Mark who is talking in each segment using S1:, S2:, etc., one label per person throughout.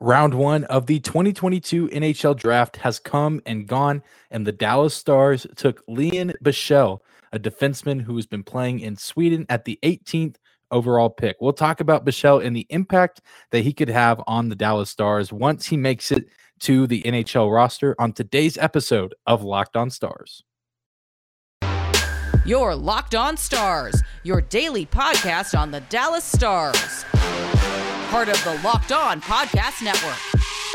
S1: Round one of the 2022 NHL draft has come and gone, and the Dallas Stars took Lian Bichsel, a defenseman who has been playing in Sweden at the 18th overall pick. We'll talk about Bichsel and the impact that he could have on the Dallas Stars once he makes it to the NHL roster on today's episode of Locked On Stars.
S2: Your Locked On Stars, your daily podcast on the Dallas Stars part of the Locked On Podcast Network.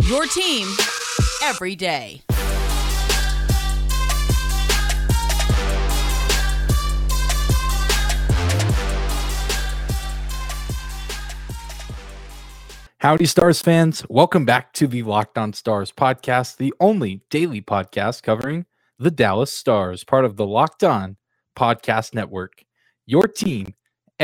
S2: Your team every day.
S1: Howdy, Stars fans. Welcome back to the Locked On Stars podcast, the only daily podcast covering the Dallas Stars, part of the Locked On Podcast Network. Your team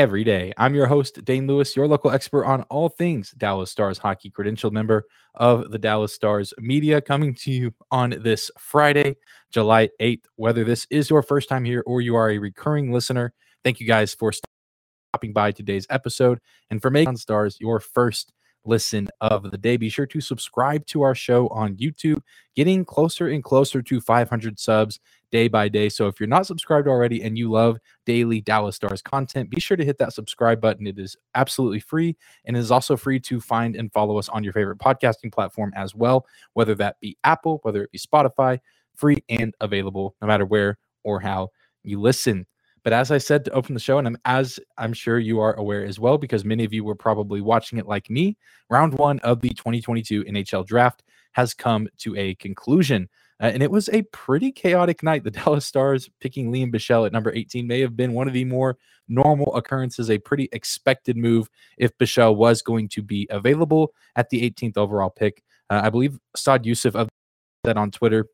S1: every day. I'm your host, Dane Lewis, your local expert on all things Dallas Stars hockey, credentialed member of the Dallas Stars media, coming to you on this Friday, July 8th. Whether this is your first time here or you are a recurring listener, thank you guys for stopping by today's episode and for making Stars your first listen of the day. Be sure to subscribe to our show on YouTube, getting closer and closer to 500 subs day by day. So if you're not subscribed already and you love daily Dallas Stars content, be sure to hit that subscribe button. It is absolutely free and it is also free to find and follow us on your favorite podcasting platform as well, whether that be Apple, whether it be Spotify, free and available no matter where or how you listen. But as I said to open the show, and I'm, as I'm sure you are aware as well, because many of you were probably watching it like me, round one of the 2022 NHL draft has come to a conclusion. Uh, and it was a pretty chaotic night. The Dallas Stars picking Liam Bichsel at number 18 may have been one of the more normal occurrences, a pretty expected move if Bichsel was going to be available at the 18th overall pick. Uh, I believe Saad Yousuf said on Twitter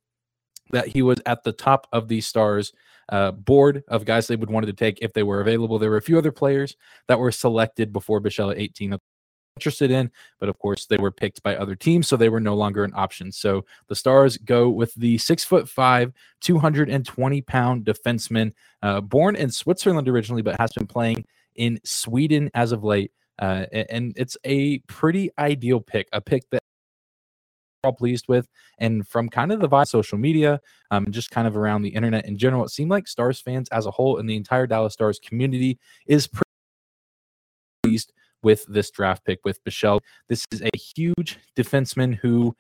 S1: that he was at the top of the Stars uh, board of guys they would wanted to take if they were available. There were a few other players that were selected before Bichsel at 18 interested in, but of course they were picked by other teams, so they were no longer an option. So the Stars go with the six foot five, 220 pound defenseman, uh, born in Switzerland originally, but has been playing in Sweden as of late. Uh, and it's a pretty ideal pick, a pick that all pleased with. And from kind of the vibe social media, um, just kind of around the internet in general, it seemed like Stars fans as a whole and the entire Dallas Stars community is pretty pleased with this draft pick with Bichsel. This is a huge defenseman who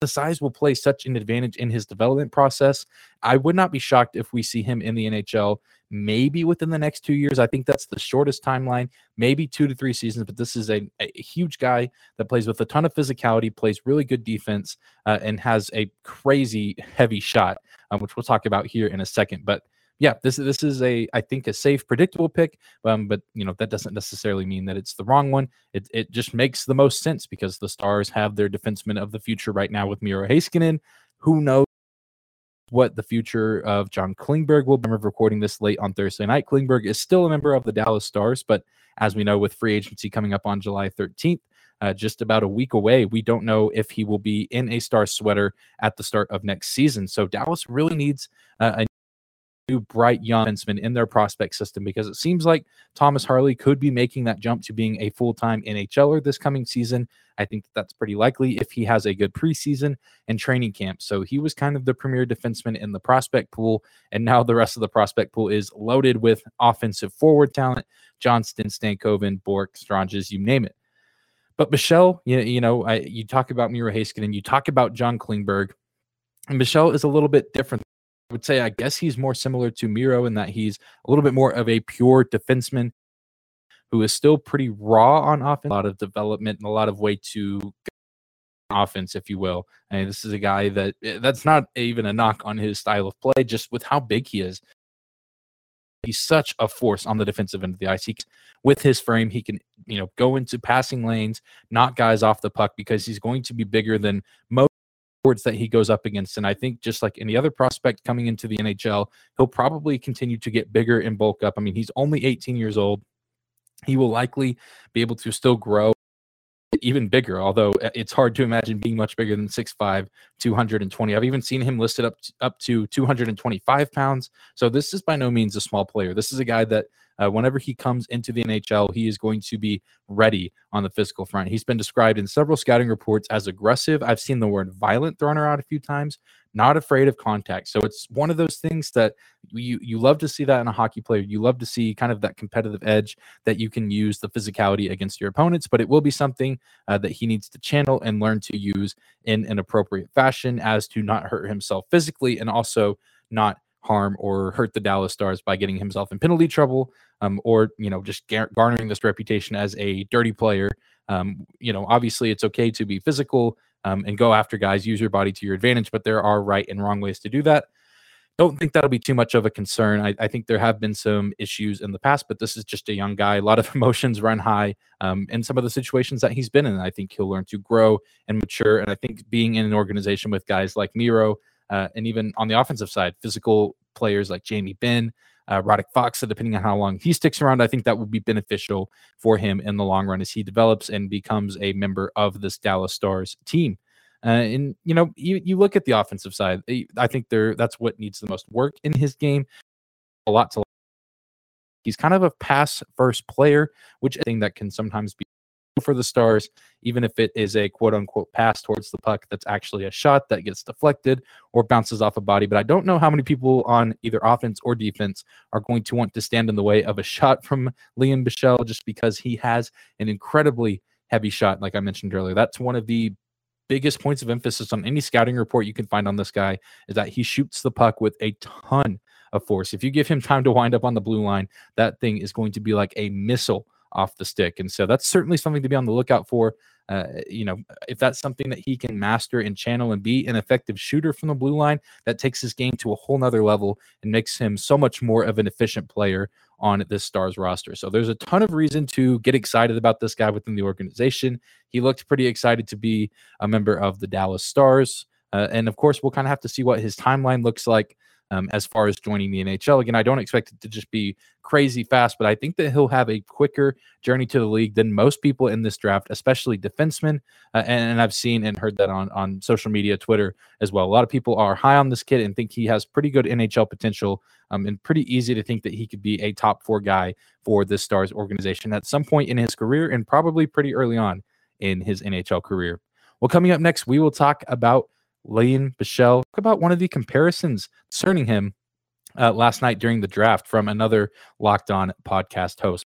S1: the size will play such an advantage in his development process. I would not be shocked if we see him in the NHL maybe within the next two years. I think that's the shortest timeline, maybe two to three seasons. But this is a, a huge guy that plays with a ton of physicality, plays really good defense, uh, and has a crazy heavy shot, um, which we'll talk about here in a second. But yeah, this this is a I think a safe, predictable pick. Um, but you know that doesn't necessarily mean that it's the wrong one. It it just makes the most sense because the Stars have their defenseman of the future right now with Miro Heiskanen. Who knows what the future of John Klingberg will be. I'm recording this late on Thursday night. Klingberg is still a member of the Dallas Stars, but as we know, with free agency coming up on July 13th, uh, just about a week away. We don't know if he will be in a star sweater at the start of next season. So Dallas really needs uh, a new bright young defenseman in their prospect system because it seems like Thomas Harley could be making that jump to being a full time NHLer this coming season. I think that that's pretty likely if he has a good preseason and training camp. So he was kind of the premier defenseman in the prospect pool. And now the rest of the prospect pool is loaded with offensive forward talent Johnston, Stankoven, Bourque, Stranges, you name it. But Bichsel, you, you know, I, you talk about Miro Heiskanen, you talk about John Klingberg, and Bichsel is a little bit different would say I guess he's more similar to Miro in that he's a little bit more of a pure defenseman who is still pretty raw on offense, a lot of development and a lot of way to offense, if you will. And this is a guy that eh, that's not even a knock on his style of play, just with how big he is. He's such a force on the defensive end of the ice. He, with his frame, he can, you know, go into passing lanes, knock guys off the puck because he's going to be bigger than most that he goes up against. And I think just like any other prospect coming into the NHL, he'll probably continue to get bigger and bulk up. I mean, he's only 18 years old. He will likely be able to still grow even bigger, although uh, it's hard to imagine being much bigger than 6'5, 220. I've even seen him listed up to, up to 225 pounds. So this is by no means a small player. This is a guy that uh, whenever he comes into the NHL, he is going to be ready on the physical front. He's been described in several scouting reports as aggressive. I've seen the word violent thrown around a few times, not afraid of contact. So it's one of those things that you you love to see that in a hockey player. You love to see kind of that competitive edge that you can use the physicality against your opponents, but it will be something uh, that he needs to channel and learn to use in an appropriate fashion as to not hurt himself physically and also not harm or hurt the Dallas Stars by getting himself in penalty trouble, um, or you know just gar- garnering this reputation as a dirty player. Um, you know, obviously it's okay to be physical um, and go after guys, use your body to your advantage, but there are right and wrong ways to do that. Don't think that'll be too much of a concern. I, I think there have been some issues in the past, but this is just a young guy. A lot of emotions run high um, in some of the situations that he's been in. I think he'll learn to grow and mature. And I think being in an organization with guys like Miro, uh, and even on the offensive side, physical players like Jamie Benn, uh, Fox. So, depending on how long he sticks around, I think that would be beneficial for him in the long run as he develops and becomes a member of this Dallas Stars team. Uh, and you know, you, you look at the offensive side. Eh, I think there that's what needs the most work in his game. A lot to. He's kind of a pass first player, which I think that can sometimes be for the Stars, even if it is a quote unquote pass towards the puck that's actually a shot that gets deflected or bounces off a body. But I don't know how many people on either offense or defense are going to want to stand in the way of a shot from Liam Bichsel just because he has an incredibly heavy shot, like I mentioned earlier. That's one of the biggest points of emphasis on any scouting report you can find on this guy is that he shoots the puck with a ton of force. If you give him time to wind up on the blue line, that thing is going to be like a missile off the stick. And so that's certainly something to be on the lookout for. Uh, you know, if that's something that he can master and channel and be an effective shooter from the blue line, that takes his game to a whole nother level and makes him so much more of an efficient player on this Stars roster. So there's a ton of reason to get excited about this guy within the organization. He looked pretty excited to be a member of the Dallas Stars. Uh, and of course, we'll kind of have to see what his timeline looks like um, as far as joining the NHL. Again, I don't expect it to just be crazy fast, but I think that he'll have a quicker journey to the league than most people in this draft, especially defensemen. Uh, and, and, I've seen and heard that on, on social media, Twitter as well. A lot of people are high on this kid and think he has pretty good NHL potential um, and pretty easy to think that he could be a top four guy for this Stars organization at some point in his career and probably pretty early on in his NHL career. Well, coming up next, we will talk about Liam Bichsel. Talk about one of the comparisons concerning him uh, last night during the draft from another Locked On podcast host.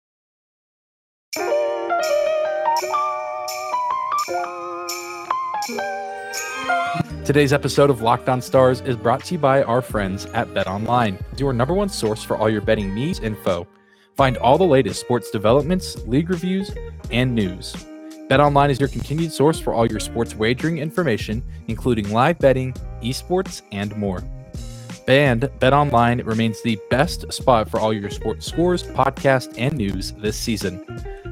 S1: Today's episode of Locked On Stars is brought to you by our friends at Bet Online, your number one source for all your betting needs info. Find all the latest sports developments, league reviews, and news. BetOnline is your continued source for all your sports wagering information, including live betting, esports, and more. And BetOnline remains the best spot for all your sports scores, podcasts, and news this season.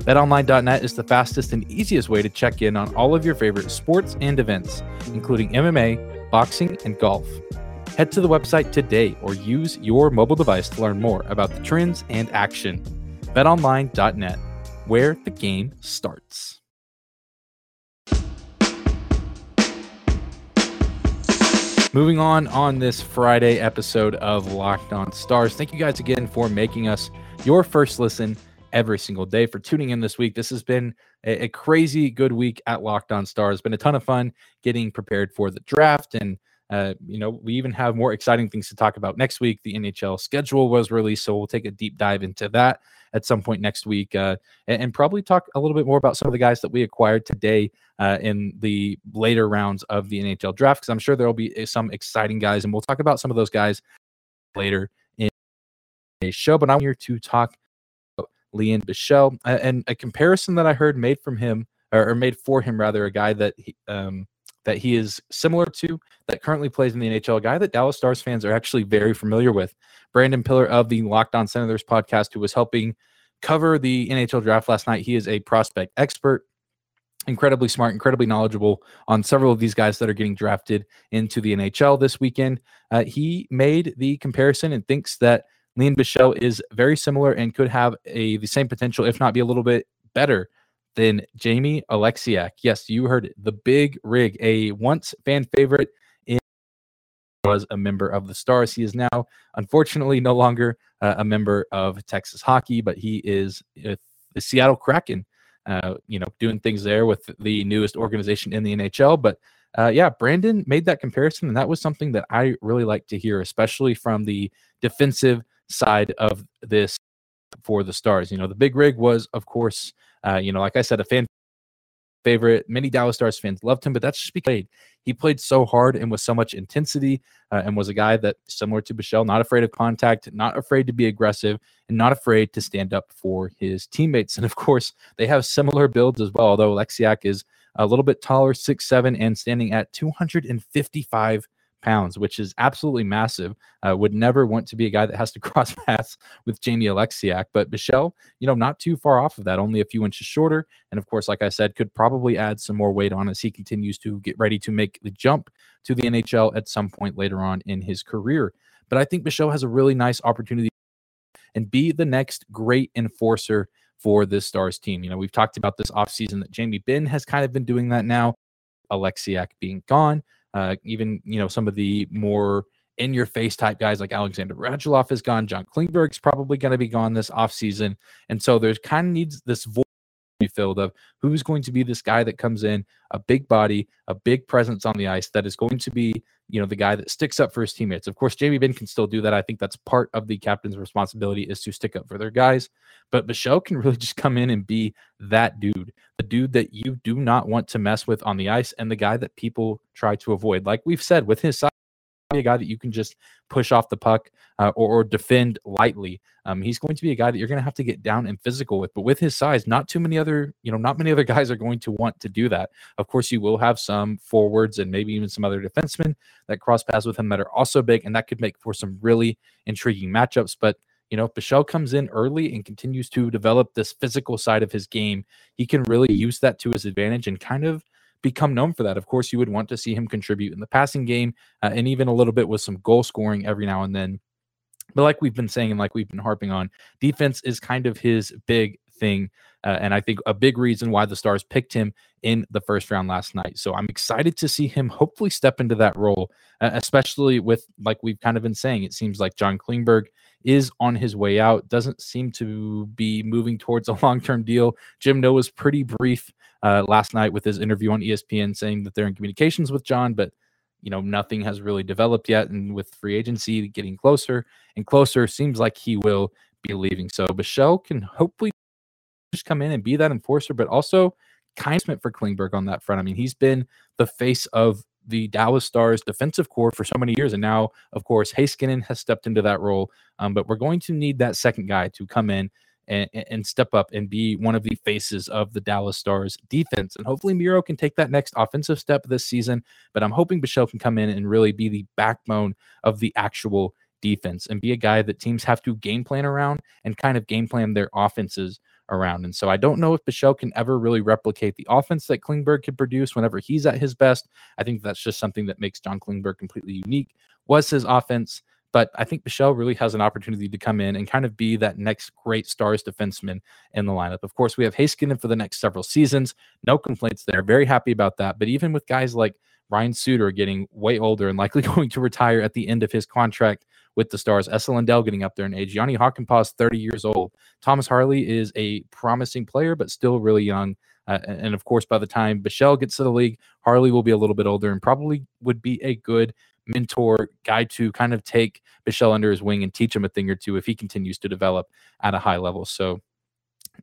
S1: BetOnline.net is the fastest and easiest way to check in on all of your favorite sports and events, including MMA, boxing, and golf. Head to the website today or use your mobile device to learn more about the trends and action. BetOnline.net, where the game starts. Moving on on this Friday episode of Locked On Stars. Thank you guys again for making us your first listen every single day for tuning in this week. This has been a, a crazy good week at Locked On Stars. Been a ton of fun getting prepared for the draft and uh, you know, we even have more exciting things to talk about next week. The NHL schedule was released, so we'll take a deep dive into that at some point next week, uh, and, and, probably talk a little bit more about some of the guys that we acquired today uh, in the later rounds of the NHL draft. Because I'm sure there will be uh, some exciting guys, and we'll talk about some of those guys later in a show. But I'm here to talk about Liam Bichsel and a comparison that I heard made from him or, or made for him rather, a guy that he, um, that he is similar to that currently plays in the NHL, guy that Dallas Stars fans are actually very familiar with. Brandon Pillar of the Locked On Senators podcast, who was helping cover the NHL draft last night. He is a prospect expert, incredibly smart, incredibly knowledgeable on several of these guys that are getting drafted into the NHL this weekend. Uh, he made the comparison and thinks that Liam Bichsel is very similar and could have a the same potential, if not be a little bit better than Jamie Oleksiak. Yes, you heard it. The big rig, a once fan favorite in was a member of the Stars. He is now, unfortunately, no longer uh, a member of Texas hockey, but he is uh, the Seattle Kraken. Uh, you know, doing things there with the newest organization in the NHL. But uh, yeah, Brandon made that comparison, and that was something that I really like to hear, especially from the defensive side of this for the Stars. You know, the big rig was, of course, uh, you know, like I said, a fan favorite. Many Dallas Stars fans loved him, but that's just because he played so hard and with so much intensity uh, and was a guy that, similar to Bichsel, not afraid of contact, not afraid to be aggressive, and not afraid to stand up for his teammates. And of course, they have similar builds as well, although Oleksiak is a little bit taller, six seven, and standing at 255 pounds, which is absolutely massive. Uh, would never want to be a guy that has to cross paths with Jamie Oleksiak, but Bichsel, you know, not too far off of that, only a few inches shorter. And of course, like I said, could probably add some more weight on as he continues to get ready to make the jump to the NHL at some point later on in his career. But I think Bichsel has a really nice opportunity and be the next great enforcer for this Stars team. You know, we've talked about this offseason that Jamie Benn has kind of been doing that now. Oleksiak being gone, uh, even you know some of the more in your face type guys like Alexander Radulov is gone. John Klingberg's probably going to be gone this offseason. And so there's kind of needs this void be filled of who's going to be this guy that comes in, a big body, a big presence on the ice that is going to be, you know, the guy that sticks up for his teammates. Of course, Jamie Benn can still do that. I think that's part of the captain's responsibility is to stick up for their guys. But Bichsel can really just come in and be that dude, the dude that you do not want to mess with on the ice and the guy that people try to avoid. Like we've said with his a guy that you can just push off the puck uh, or, or, defend lightly. Um, he's going to be a guy that you're going to have to get down and physical with. But with his size, not too many other, you know, not many other guys are going to want to do that. Of course, you will have some forwards and maybe even some other defensemen that cross paths with him that are also big, and that could make for some really intriguing matchups. But you know, if Bichsel comes in early and continues to develop this physical side of his game, he can really use that to his advantage and kind of become known for that. Of course, you would want to see him contribute in the passing game uh, and even a little bit with some goal scoring every now and then. But like we've been saying and like we've been harping on, defense is kind of his big thing. Uh, and I think a big reason why the Stars picked him in the first round last night. So I'm excited to see him hopefully step into that role, uh, especially with, like we've kind of been saying, it seems like John Klingberg is on his way out, doesn't seem to be moving towards a long term deal. Jim was pretty brief uh, last night with his interview on ESPN saying that they're in communications with John, but you know nothing has really developed yet. And with free agency getting closer and closer, seems like he will be leaving. So Bichsel can hopefully just come in and be that enforcer, but also kind of for Klingberg on that front. I mean, he's been the face of the Dallas Stars defensive core for so many years. And now, of course, Heiskanen has stepped into that role. Um, but we're going to need that second guy to come in and, and step up and be one of the faces of the Dallas Stars defense. And hopefully Miro can take that next offensive step this season. But I'm hoping Bichsel can come in and really be the backbone of the actual defense and be a guy that teams have to game plan around and kind of game plan their offenses around. And so I don't know if Bichsel can ever really replicate the offense that Klingberg could produce whenever he's at his best. I think that's just something that makes John Klingberg completely unique. Was his offense but I think Bichsel really has an opportunity to come in and kind of be that next great Stars defenseman in the lineup. Of course, we have Heiskanen for the next several seasons. No complaints there. Very happy about that. But even with guys like Ryan Suter getting way older and likely going to retire at the end of his contract with the Stars, Esa Lindell getting up there in age, Jani Hakanpää is 30 years old. Thomas Harley is a promising player, but still really young. Uh, and of course, by the time Bichsel gets to the league, Harley will be a little bit older and probably would be a good mentor, guy to kind of take Bichsel under his wing and teach him a thing or two if he continues to develop at a high level. So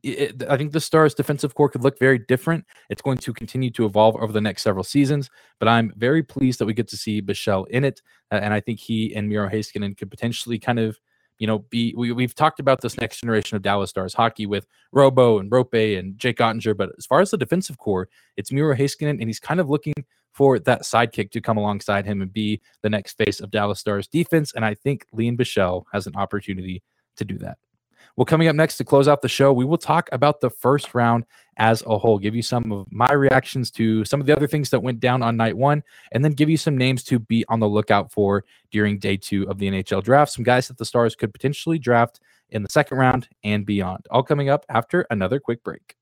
S1: it, I think the Stars defensive core could look very different. It's going to continue to evolve over the next several seasons, but I'm very pleased that we get to see Bichsel in it. Uh, and I think he and Miro Heiskanen could potentially kind of, you know, be. We, we've talked about this next generation of Dallas Stars hockey with Robo and Roope and Jake Oettinger, but as far as the defensive core, it's Miro Heiskanen, and he's kind of looking for that sidekick to come alongside him and be the next face of Dallas Stars defense. And I think Lian Bichsel has an opportunity to do that. Well, coming up next to close out the show, we will talk about the first round as a whole, give you some of my reactions to some of the other things that went down on night one, and then give you some names to be on the lookout for during day two of the NHL draft. Some guys that the Stars could potentially draft in the second round and beyond. All coming up after another quick break.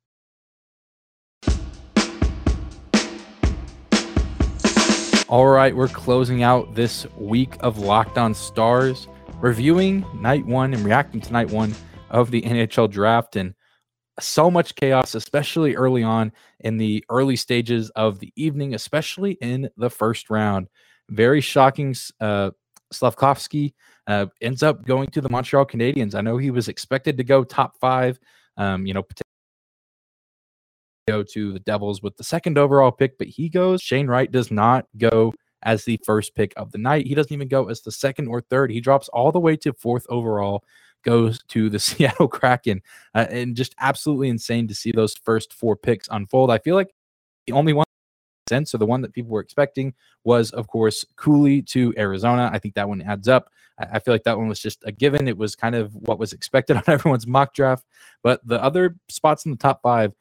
S1: All right, we're closing out this week of Locked On Stars, reviewing night one and reacting to night one of the NHL draft. And so much chaos, especially early on in the early stages of the evening, especially in the first round. Very shocking. Uh, Slafkovsky uh, ends up going to the Montreal Canadiens. I know he was expected to go top five, um, you know, go to the Devils with the second overall pick, but he goes. Shane Wright does not go as the first pick of the night. He doesn't even go as the second or third. He drops all the way to fourth overall goes to the Seattle Kraken. Uh, and just absolutely insane to see those first four picks unfold. I feel like the only one sense or the one that people were expecting was, of course, Cooley to Arizona. I think that one adds up. I feel like that one was just a given. It was kind of what was expected on everyone's mock draft. But the other spots in the top five,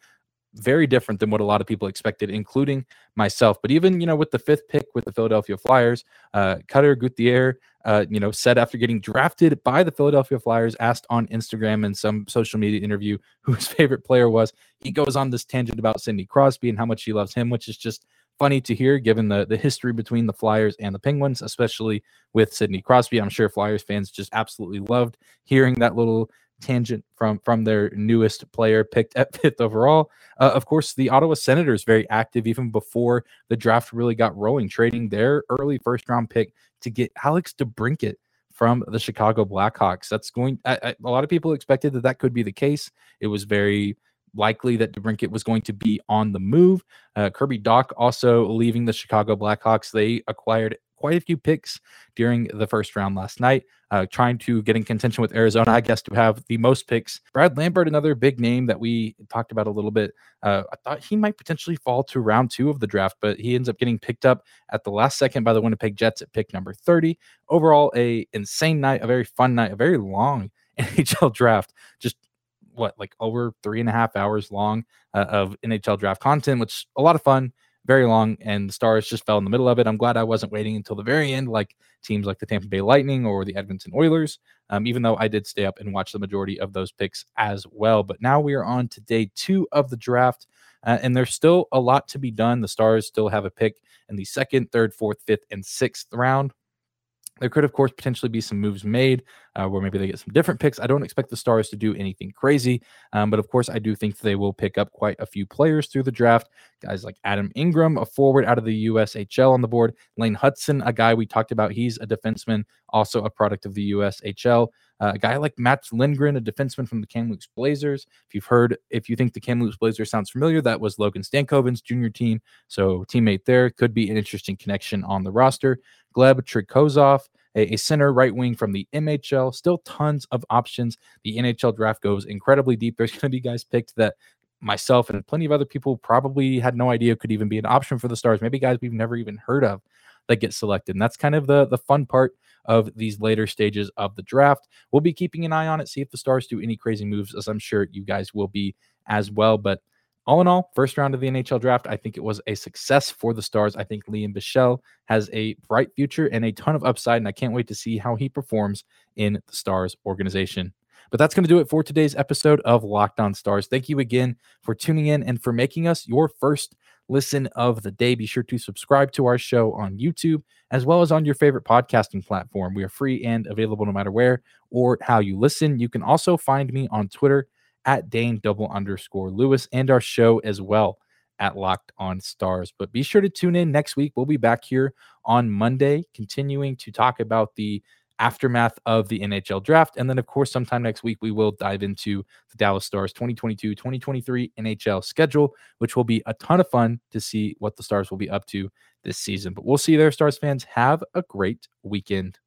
S1: very different than what a lot of people expected, including myself. But even, you know, with the fifth pick with the Philadelphia Flyers, uh, Cutter Gauthier, uh, you know, said after getting drafted by the Philadelphia Flyers, asked on Instagram and some social media interview who his favorite player was. He goes on this tangent about Sidney Crosby and how much he loves him, which is just funny to hear given the, the history between the Flyers and the Penguins, especially with Sidney Crosby. I'm sure Flyers fans just absolutely loved hearing that little tangent from from their newest player picked at fifth overall. Uh, of course, the Ottawa Senators very active even before the draft really got rolling, trading their early first round pick to get Alex DeBrincat from the Chicago Blackhawks. That's going. I, I, a lot of people expected that that could be the case. It was very likely that DeBrincat was going to be on the move. Uh, Kirby Dach also leaving the Chicago Blackhawks. They acquired quite a few picks during the first round last night, uh, trying to get in contention with Arizona, I guess, to have the most picks. Brad Lambert, another big name that we talked about a little bit. Uh, I thought he might potentially fall to round two of the draft, but he ends up getting picked up at the last second by the Winnipeg Jets at pick number 30. Overall, a insane night, a very fun night, a very long NHL draft. Just what, like over three and a half hours long uh, of NHL draft content, which a lot of fun very long, and the Stars just fell in the middle of it. I'm glad I wasn't waiting until the very end, like teams like the Tampa Bay Lightning or the Edmonton Oilers, um, even though I did stay up and watch the majority of those picks as well. But now we are on to day two of the draft, uh, and there's still a lot to be done. The Stars still have a pick in the second, third, fourth, fifth, and sixth round. There could, of course, potentially be some moves made uh, where maybe they get some different picks. I don't expect the Stars to do anything crazy, um, but of course, I do think they will pick up quite a few players through the draft. Guys like Adam Ingram, a forward out of the USHL on the board. Lane Hudson, a guy we talked about, he's a defenseman, also a product of the USHL. Uh, a guy like Mats Lindgren, a defenseman from the Kamloops Blazers. If you've heard, if you think the Kamloops Blazers sounds familiar, that was Logan Stankoven's junior team. So teammate there could be an interesting connection on the roster. Gleb Trikozov, a, a center right wing from the MHL. Still tons of options. The NHL draft goes incredibly deep. There's going to be guys picked that myself and plenty of other people probably had no idea could even be an option for the Stars. Maybe guys we've never even heard of that get selected. And that's kind of the the fun part of these later stages of the draft. We'll be keeping an eye on it, see if the Stars do any crazy moves, as I'm sure you guys will be as well. But all in all, first round of the NHL draft, I think it was a success for the Stars. I think Liam Bichsel has a bright future and a ton of upside, and I can't wait to see how he performs in the Stars organization. But that's going to do it for today's episode of Locked On Stars. Thank you again for tuning in and for making us your first listen of the day. Be sure to subscribe to our show on YouTube as well as on your favorite podcasting platform. We are free and available no matter where or how you listen. You can also find me on Twitter at Dane double underscore Lewis and our show as well at Locked On Stars. But be sure to tune in next week. We'll be back here on Monday, continuing to talk about the aftermath of the NHL draft. And then, of course, sometime next week, we will dive into the Dallas Stars 2022 2023 NHL schedule, which will be a ton of fun to see what the Stars will be up to this season. But we'll see you there, Stars fans. Have a great weekend.